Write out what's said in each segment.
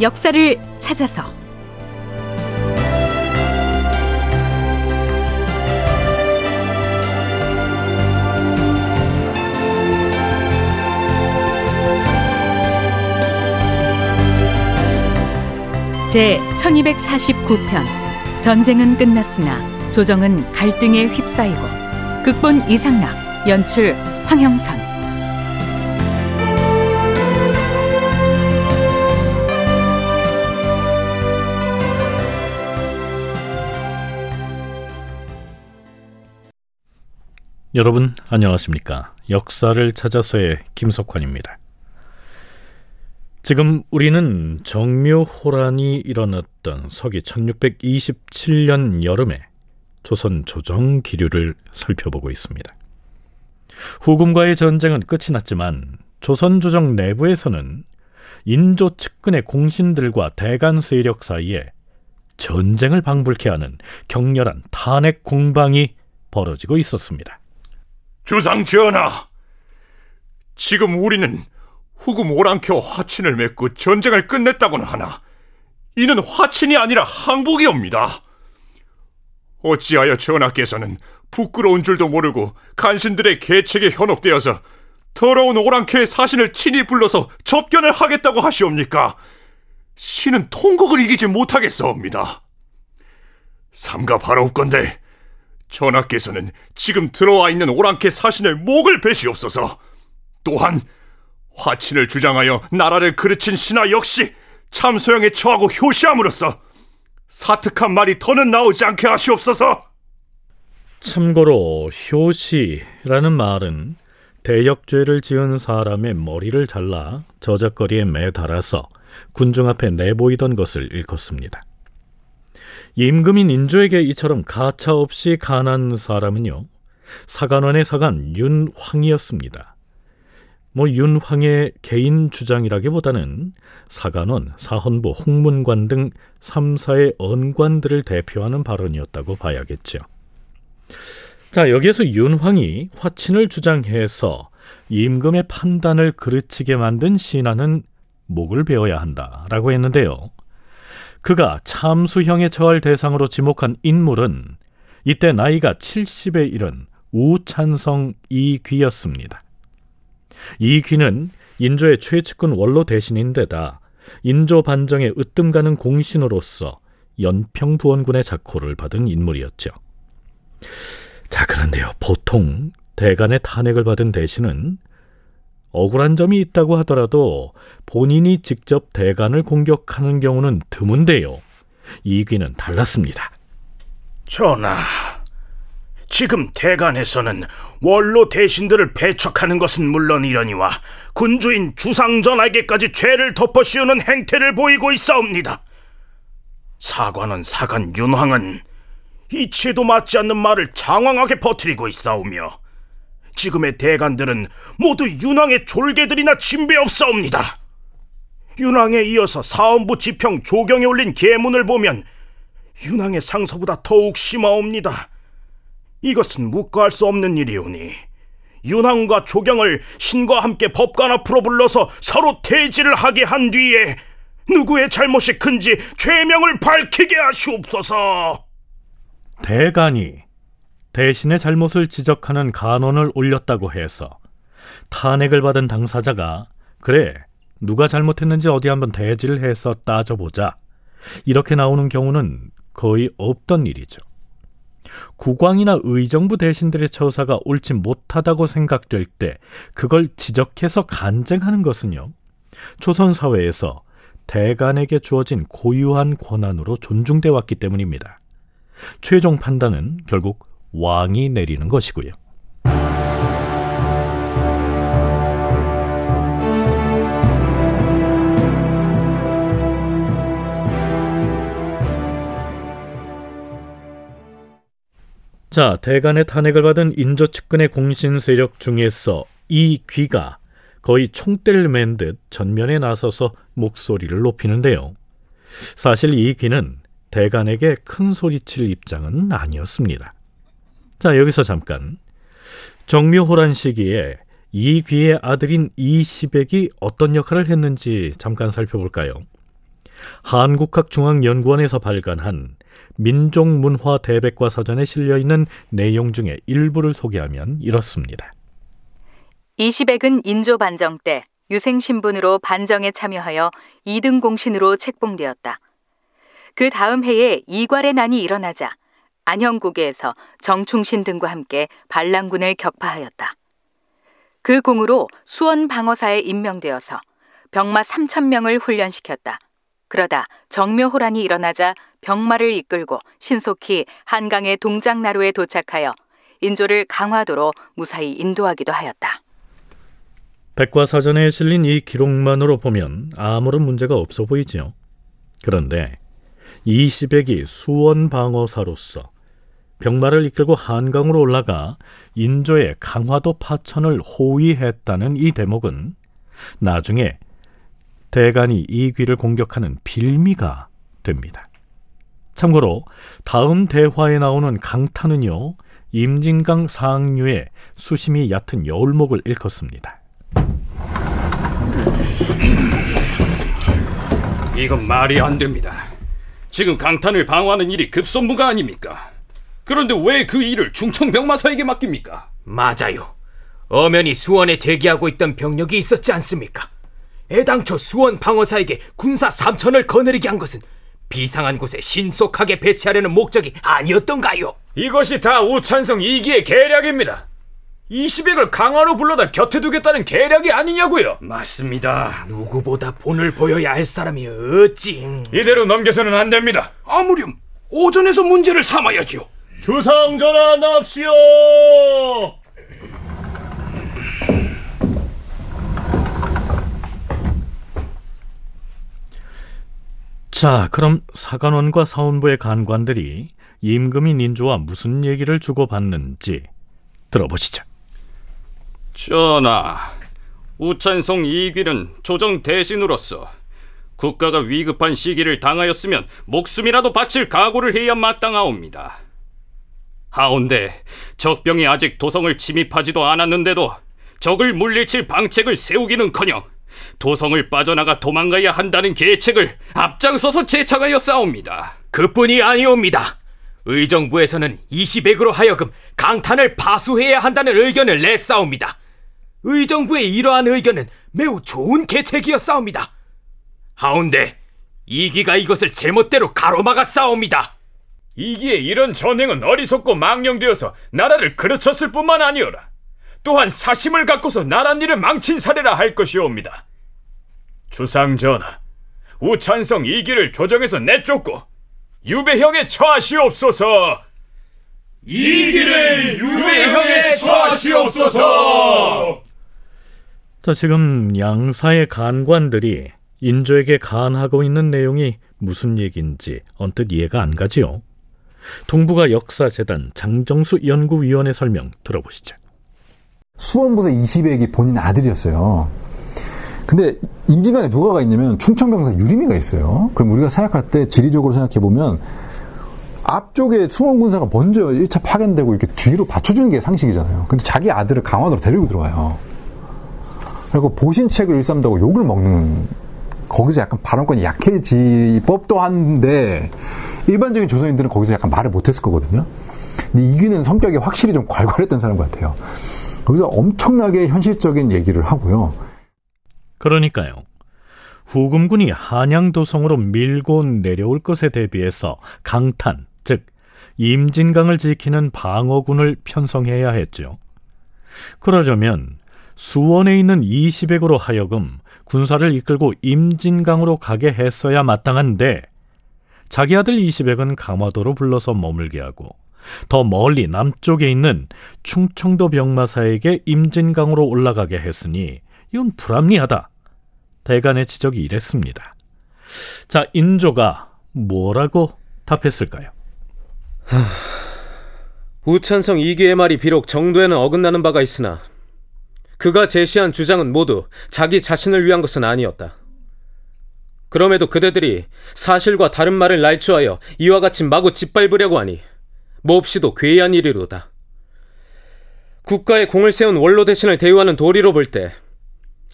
역사를 찾아서. 제 1249편 전쟁은 끝났으나 조정은 갈등에 휩싸이고 극본 이상락 연출 황형선 여러분 안녕하십니까? 역사를 찾아서의 김석환입니다. 지금 우리는 정묘호란이 일어났던 서기 1627년 여름에 조선 조정 기류를 살펴보고 있습니다. 후금과의 전쟁은 끝이 났지만 조선 조정 내부에서는 인조 측근의 공신들과 대간 세력 사이에 전쟁을 방불케 하는 격렬한 탄핵 공방이 벌어지고 있었습니다. 주상 전하, 지금 우리는 후금 오랑캐와 화친을 맺고 전쟁을 끝냈다고는 하나 이는 화친이 아니라 항복이옵니다. 어찌하여 전하께서는 부끄러운 줄도 모르고 간신들의 계책에 현혹되어서 더러운 오랑캐의 사신을 친히 불러서 접견을 하겠다고 하시옵니까? 신은 통곡을 이기지 못하겠사옵니다. 삼가 바라옵건대 전하께서는 지금 들어와 있는 오랑캐 사신의 목을 베시옵소서. 또한 화친을 주장하여 나라를 그르친 신하 역시 참소형에 처하고 효시함으로써 사특한 말이 더는 나오지 않게 하시옵소서. 참고로 효시라는 말은 대역죄를 지은 사람의 머리를 잘라 저작거리에 매달아서 군중 앞에 내보이던 것을 일컫습니다. 임금인 인조에게 이처럼 가차 없이 가난 사람은요 사관원의 사관 윤황이었습니다. 뭐 윤황의 개인 주장이라기보다는 사관원, 사헌부, 홍문관 등 3사의 언관들을 대표하는 발언이었다고 봐야겠죠. 자, 여기에서 윤황이 화친을 주장해서 임금의 판단을 그르치게 만든 신하는 목을 베어야 한다라고 했는데요. 그가 참수형에 처할 대상으로 지목한 인물은 이때 나이가 70에 이른 우찬성 이귀였습니다. 이귀는 인조의 최측근 원로 대신인데다 인조 반정에 으뜸 가는 공신으로서 연평부원군의 작호를 받은 인물이었죠. 자, 그런데요. 보통 대간의 탄핵을 받은 대신은 억울한 점이 있다고 하더라도 본인이 직접 대간을 공격하는 경우는 드문데요. 이귀는 달랐습니다. 전하, 지금 대간에서는 원로 대신들을 배척하는 것은 물론이러니와 군주인 주상전에게까지 죄를 덮어씌우는 행태를 보이고 있사옵니다. 사관원 사관 윤황은 이치에도 맞지 않는 말을 장황하게 퍼뜨리고 있사오며 지금의 대간들은 모두 윤왕의 졸개들이나 진배 없사옵니다. 윤왕에 이어서 사원부 지평 조경에 올린 계문을 보면 윤왕의 상서보다 더욱 심하옵니다. 이것은 묵과할 수 없는 일이오니 윤왕과 조경을 신과 함께 법관 앞으로 불러서 서로 대지를 하게 한 뒤에 누구의 잘못이 큰지 죄명을 밝히게 하시옵소서. 대간이 대신의 잘못을 지적하는 간언을 올렸다고 해서 탄핵을 받은 당사자가 그래 누가 잘못했는지 어디 한번 대지를 해서 따져보자 이렇게 나오는 경우는 거의 없던 일이죠. 국왕이나 의정부 대신들의 처사가 옳지 못하다고 생각될 때 그걸 지적해서 간쟁하는 것은요. 조선 사회에서 대간에게 주어진 고유한 권한으로 존중돼 왔기 때문입니다. 최종 판단은 결국 왕이 내리는 것이고요. 자, 대간의 탄핵을 받은 인조 측근의 공신 세력 중에서 이 귀가 거의 총대를 맨 듯 전면에 나서서 목소리를 높이는데요. 사실 이 귀는 대간에게 큰 소리칠 입장은 아니었습니다. 자, 여기서 잠깐 정묘호란 시기에 이귀의 아들인 이시백이 어떤 역할을 했는지 잠깐 살펴볼까요? 한국학중앙연구원에서 발간한 민족문화 대백과 사전에 실려 있는 내용 중에 일부를 소개하면 이렇습니다. 이시백은 인조 반정 때 유생 신분으로 반정에 참여하여 2등 공신으로 책봉되었다. 그 다음 해에 이괄의 난이 일어나자 안형국에서 정충신 등과 함께 반란군을 격파하였다. 그 공으로 수원 방어사에 임명되어서 병마 3천 명을 훈련시켰다. 그러다 정묘호란이 일어나자 병마를 이끌고 신속히 한강의 동작나루에 도착하여 인조를 강화도로 무사히 인도하기도 하였다. 백과사전에 실린 이 기록만으로 보면 아무런 문제가 없어 보이지요. 그런데 이 시백이 수원 방어사로서 병마를 이끌고 한강으로 올라가 인조의 강화도 파천을 호위했다는 이 대목은 나중에 대간이 이 귀를 공격하는 빌미가 됩니다. 참고로 다음 대화에 나오는 강타는요 임진강 상류의 수심이 얕은 여울목을 일컫습니다. 이건 말이 안 됩니다. 지금 강탄을 방어하는 일이 급선무가 아닙니까? 그런데 왜 그 일을 충청병마사에게 맡깁니까? 맞아요. 엄연히 수원에 대기하고 있던 병력이 있었지 않습니까? 애당초 수원 방어사에게 군사 3천을 거느리게 한 것은 비상한 곳에 신속하게 배치하려는 목적이 아니었던가요? 이것이 다 우찬성 이기의 계략입니다. 이시백을 강화로 불러다 곁에 두겠다는 계략이 아니냐고요. 맞습니다. 누구보다 본을 보여야 할 사람이 어찌... 이대로 넘겨서는 안 됩니다. 아무렴 오전에서 문제를 삼아야지요. 주상 전하 납시오. 자, 그럼 사관원과 사원부의 간관들이 임금인 인조와 무슨 얘기를 주고받는지 들어보시죠. 전하, 우찬성 이귀는 조정 대신으로서 국가가 위급한 시기를 당하였으면 목숨이라도 바칠 각오를 해야 마땅하옵니다. 하온데 적병이 아직 도성을 침입하지도 않았는데도 적을 물리칠 방책을 세우기는커녕 도성을 빠져나가 도망가야 한다는 계책을 앞장서서 제청하여 싸웁니다. 그뿐이 아니옵니다. 의정부에서는 이시백으로 하여금 강탄을 파수해야 한다는 의견을 내싸웁니다. 의정부의 이러한 의견은 매우 좋은 계책이었사옵니다. 하운데 이기가 이것을 제멋대로 가로막아 싸웁니다. 이기의 이런 전행은 어리석고 망령되어서 나라를 그르쳤을 뿐만 아니오라. 또한 사심을 갖고서 나랏일을 망친 사례라 할 것이옵니다. 주상 전하, 우찬성 이기를 조정에서 내쫓고 유배형에 처하시옵소서. 이기를 유배형에 처하시옵소서. 자, 지금 양사의 간관들이 인조에게 간하고 있는 내용이 무슨 얘기인지 언뜻 이해가 안 가지요. 동북아 역사재단 장정수 연구위원의 설명 들어보시죠. 수원부사 이시백이 본인 아들이었어요. 근데 임진강에 누가 가 있냐면 충청병사 유림이가 있어요. 그럼 우리가 생각할 때 지리적으로 생각해 보면 앞쪽에 수원 군사가 먼저 1차 파견되고 이렇게 뒤로 받쳐주는 게 상식이잖아요. 근데 자기 아들을 강화도로 데리고 들어와요. 그리고 보신책을 일삼다고 욕을 먹는 거기서 약간 발언권이 약해지 법도 한데 일반적인 조선인들은 거기서 약간 말을 못했을 거거든요. 근데 이규는 성격이 확실히 좀 괄괄했던 사람 같아요. 거기서 엄청나게 현실적인 얘기를 하고요. 그러니까요. 후금군이 한양도성으로 밀고 내려올 것에 대비해서 강탄, 즉 임진강을 지키는 방어군을 편성해야 했죠. 그러려면 수원에 있는 이시백으로 하여금 군사를 이끌고 임진강으로 가게 했어야 마땅한데 자기 아들 이시백은 강화도로 불러서 머물게 하고 더 멀리 남쪽에 있는 충청도 병마사에게 임진강으로 올라가게 했으니 이건 불합리하다. 대간의 지적이 이랬습니다. 자, 인조가 뭐라고 답했을까요? 우찬성 이기의 말이 비록 정도에는 어긋나는 바가 있으나 그가 제시한 주장은 모두 자기 자신을 위한 것은 아니었다. 그럼에도 그대들이 사실과 다른 말을 날조하여 이와 같이 마구 짓밟으려고 하니 몹시도 괴이한 일이로다. 국가의 공을 세운 원로 대신을 대우하는 도리로 볼 때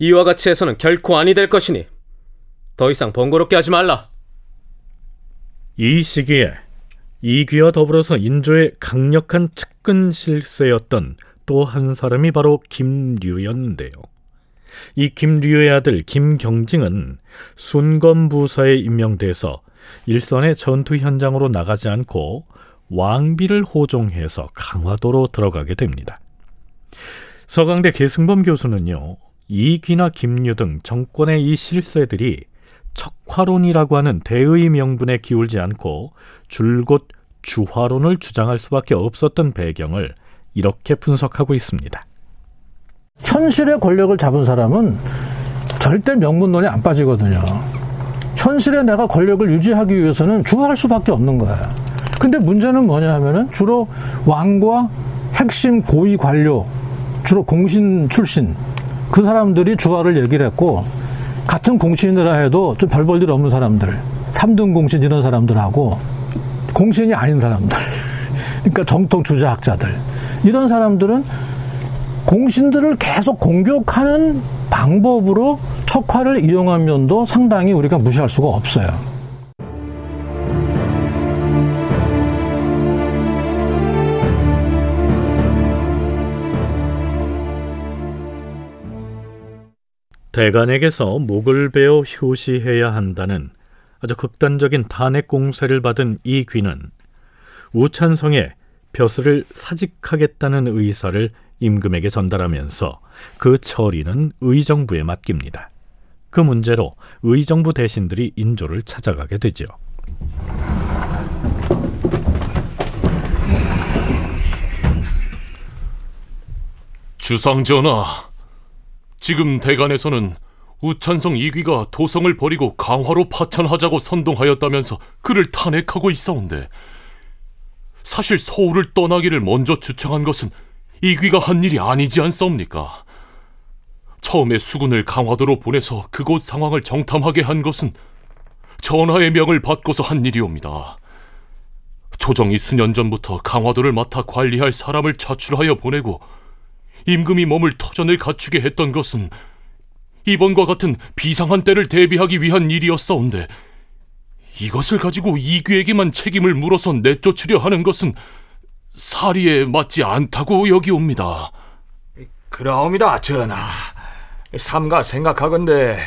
이와 같이 해서는 결코 아니 될 것이니 더 이상 번거롭게 하지 말라. 이 시기에 이귀와 더불어서 인조의 강력한 측근 실세였던 또 한 사람이 바로 김류였는데요. 이 김류의 아들 김경징은 순검부사에 임명돼서 일선의 전투 현장으로 나가지 않고 왕비를 호종해서 강화도로 들어가게 됩니다. 서강대 계승범 교수는요, 이귀나 김류 등 정권의 이 실세들이 척화론이라고 하는 대의 명분에 기울지 않고 줄곧 주화론을 주장할 수밖에 없었던 배경을 이렇게 분석하고 있습니다. 현실의 권력을 잡은 사람은 절대 명분론이 안 빠지거든요. 현실에 내가 권력을 유지하기 위해서는 주화할 수밖에 없는 거예요. 근데 문제는 뭐냐 하면은 주로 왕과 핵심 고위 관료, 주로 공신 출신, 그 사람들이 주화를 얘기를 했고, 같은 공신이라 해도 좀 별 볼 일 없는 사람들, 3등 공신 이런 사람들하고, 공신이 아닌 사람들, 그러니까 정통 주자학자들, 이런 사람들은 공신들을 계속 공격하는 방법으로 척화를 이용한 면도 상당히 우리가 무시할 수가 없어요. 대간에게서 목을 베어 효시해야 한다는 아주 극단적인 탄핵 공세를 받은 이 귀는 우찬성에 벼슬을 사직하겠다는 의사를 임금에게 전달하면서 그 처리는 의정부에 맡깁니다. 그 문제로 의정부 대신들이 인조를 찾아가게 되죠. 주상전하, 지금 대간에서는 우찬성 이귀가 도성을 버리고 강화로 파천하자고 선동하였다면서 그를 탄핵하고 있어온데 사실 서울을 떠나기를 먼저 주청한 것은 이귀가 한 일이 아니지 않사옵니까? 처음에 수군을 강화도로 보내서 그곳 상황을 정탐하게 한 것은 전하의 명을 받고서 한 일이옵니다. 조정이 수년 전부터 강화도를 맡아 관리할 사람을 차출하여 보내고 임금이 머물 터전을 갖추게 했던 것은 이번과 같은 비상한 때를 대비하기 위한 일이었사온데 이것을 가지고 이귀에게만 책임을 물어서 내쫓으려 하는 것은 사리에 맞지 않다고 여기옵니다. 그러옵니다, 전하. 삼가 생각하건대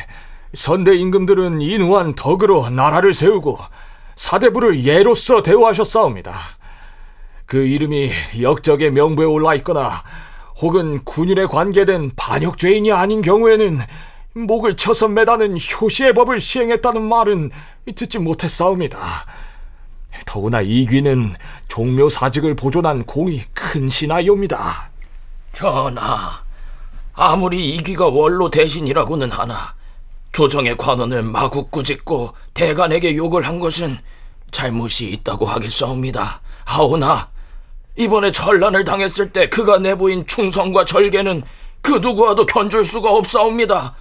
선대 임금들은 인후한 덕으로 나라를 세우고 사대부를 예로서 대우하셨사옵니다. 그 이름이 역적의 명부에 올라 있거나 혹은 군인에 관계된 반역죄인이 아닌 경우에는 목을 쳐서 매다는 효시의 법을 시행했다는 말은 듣지 못했사옵니다. 더구나 이 귀는 종묘 사직을 보존한 공이 큰 신하이옵니다. 전하, 아무리 이 귀가 원로 대신이라고는 하나 조정의 관원을 마구 꾸짖고 대간에게 욕을 한 것은 잘못이 있다고 하겠사옵니다. 하오나 이번에 전란을 당했을 때 그가 내보인 충성과 절개는 그 누구와도 견줄 수가 없사옵니다.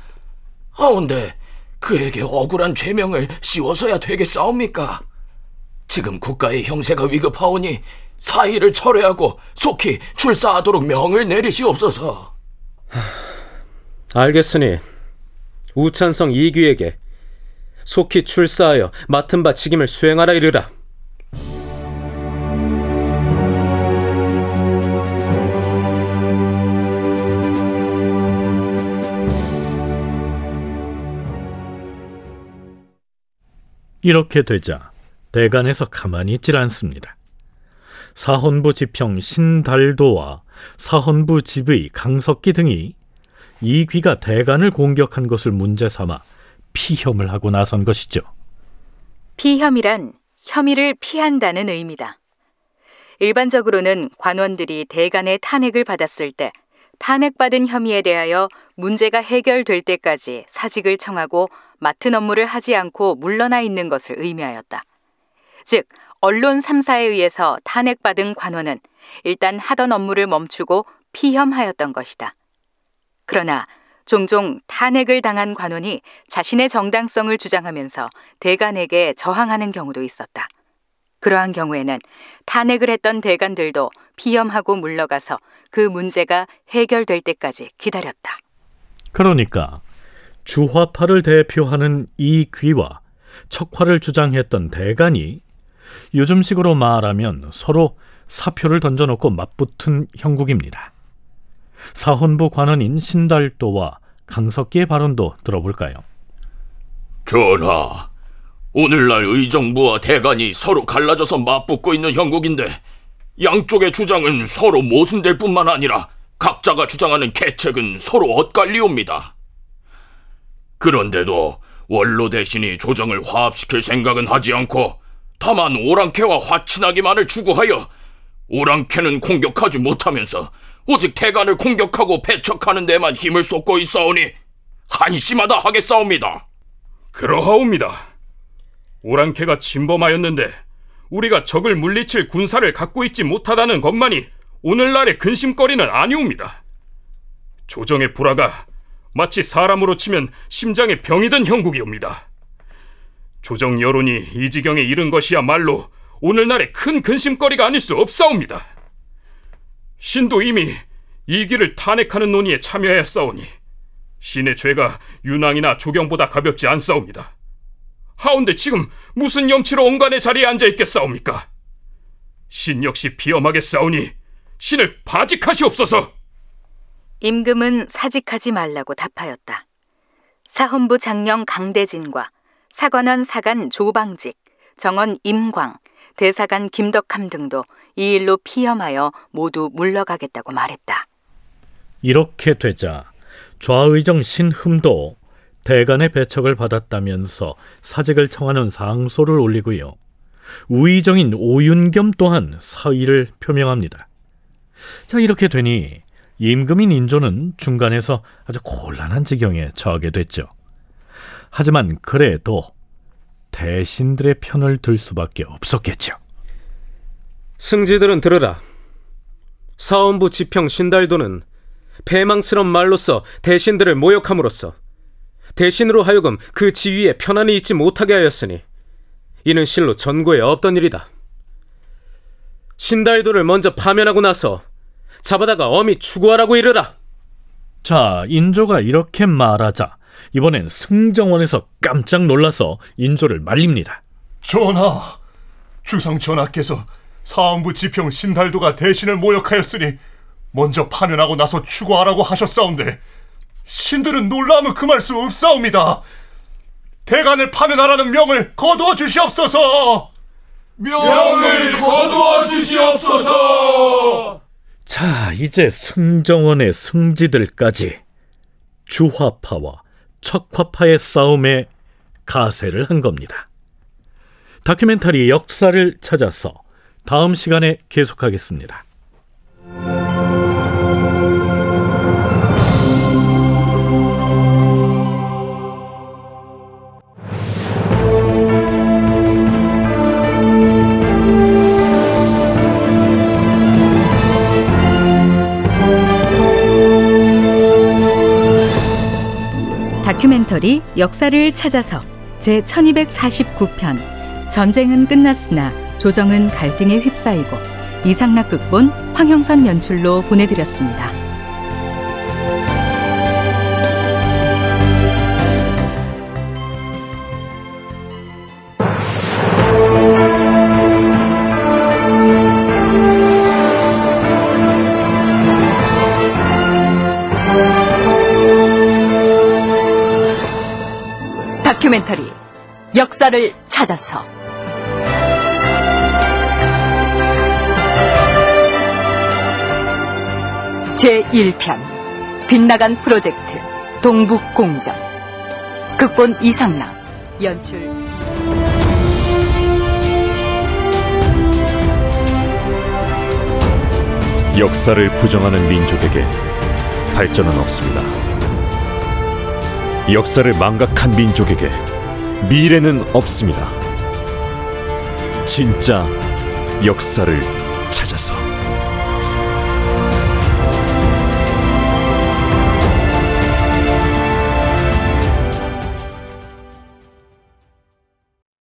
하온데 그에게 억울한 죄명을 씌워서야 되겠사옵니까? 지금 국가의 형세가 위급하오니 사의를 철회하고 속히 출사하도록 명을 내리시옵소서. 알겠으니 우찬성 이귀에게 속히 출사하여 맡은 바 책임을 수행하라 이르라. 이렇게 되자 대간에서 가만히 있질 않습니다. 사헌부 지평 신달도와 사헌부 지의 강석기 등이 이 귀가 대간을 공격한 것을 문제 삼아 피혐을 하고 나선 것이죠. 피혐이란 혐의를 피한다는 의미다. 일반적으로는 관원들이 대간의 탄핵을 받았을 때 탄핵받은 혐의에 대하여 문제가 해결될 때까지 사직을 청하고 맡은 업무를 하지 않고 물러나 있는 것을 의미하였다. 즉, 언론 3사에 의해서 탄핵받은 관원은 일단 하던 업무를 멈추고 피혐하였던 것이다. 그러나 종종 탄핵을 당한 관원이 자신의 정당성을 주장하면서 대간에게 저항하는 경우도 있었다. 그러한 경우에는 탄핵을 했던 대간들도 피험하고 물러가서 그 문제가 해결될 때까지 기다렸다. 그러니까 주화파를 대표하는 이 귀와 척화를 주장했던 대간이 요즘식으로 말하면 서로 사표를 던져놓고 맞붙은 형국입니다. 사헌부 관원인 신달도와 강석기의 발언도 들어볼까요? 전하, 오늘날 의정부와 대간이 서로 갈라져서 맞붙고 있는 형국인데 양쪽의 주장은 서로 모순될 뿐만 아니라 각자가 주장하는 계책은 서로 엇갈리옵니다. 그런데도 원로 대신이 조정을 화합시킬 생각은 하지 않고 다만 오랑캐와 화친하기만을 추구하여 오랑캐는 공격하지 못하면서 오직 대간을 공격하고 배척하는 데만 힘을 쏟고 있사오니 한심하다 하겠사옵니다. 그러하옵니다. 오랑캐가 침범하였는데 우리가 적을 물리칠 군사를 갖고 있지 못하다는 것만이 오늘날의 근심거리는 아니옵니다. 조정의 불화가 마치 사람으로 치면 심장에 병이 든 형국이옵니다. 조정 여론이 이 지경에 이른 것이야말로 오늘날의 큰 근심거리가 아닐 수 없사옵니다. 신도 이미 이 길을 탄핵하는 논의에 참여하였사오니 신의 죄가 윤왕이나 조경보다 가볍지 않사옵니다. 하운데 지금 무슨 염치로 온간의 자리에 앉아 있겠사옵니까? 신 역시 비엄하게 싸우니 신을 바직하시옵소서. 임금은 사직하지 말라고 답하였다. 사헌부 장령 강대진과 사관원 사간 조방직, 정원 임광, 대사관 김덕함 등도 이 일로 피험하여 모두 물러가겠다고 말했다. 이렇게 되자 좌의정 신흠도 대간의 배척을 받았다면서 사직을 청하는 상소를 올리고요. 우의정인 오윤겸 또한 사의를 표명합니다. 자, 이렇게 되니 임금인 인조는 중간에서 아주 곤란한 지경에 처하게 됐죠. 하지만 그래도 대신들의 편을 들 수밖에 없었겠죠. 승지들은 들으라. 사원부 지평 신달도는 패망스런 말로써 대신들을 모욕함으로써 대신으로 하여금 그 지위에 편안히 있지 못하게 하였으니 이는 실로 전고에 없던 일이다. 신달도를 먼저 파면하고 나서 잡아다가 엄히 추구하라고 이르라. 자, 인조가 이렇게 말하자 이번엔 승정원에서 깜짝 놀라서 인조를 말립니다. 전하, 주상 전하께서 사원부 지평 신달도가 대신을 모욕하였으니 먼저 파면하고 나서 추구하라고 하셨사온데 신들은 놀라면 금할 수 없사옵니다. 대간을 파면하라는 명을 거두어 주시옵소서. 명을 거두어 주시옵소서. 자, 이제 승정원의 승지들까지 주화파와 척화파의 싸움에 가세를 한 겁니다. 다큐멘터리 역사를 찾아서 다음 시간에 계속하겠습니다. 다큐멘터리 역사를 찾아서 제 1249편 전쟁은 끝났으나 조정은 갈등에 휩싸이고 이상락 극본 황형선 연출로 보내드렸습니다. 다큐멘터리 역사를 찾아서. 제1편 빗나간 프로젝트 동북공정. 극본 이상남 연출. 역사를 부정하는 민족에게 발전은 없습니다. 역사를 망각한 민족에게 미래는 없습니다. 진짜 역사를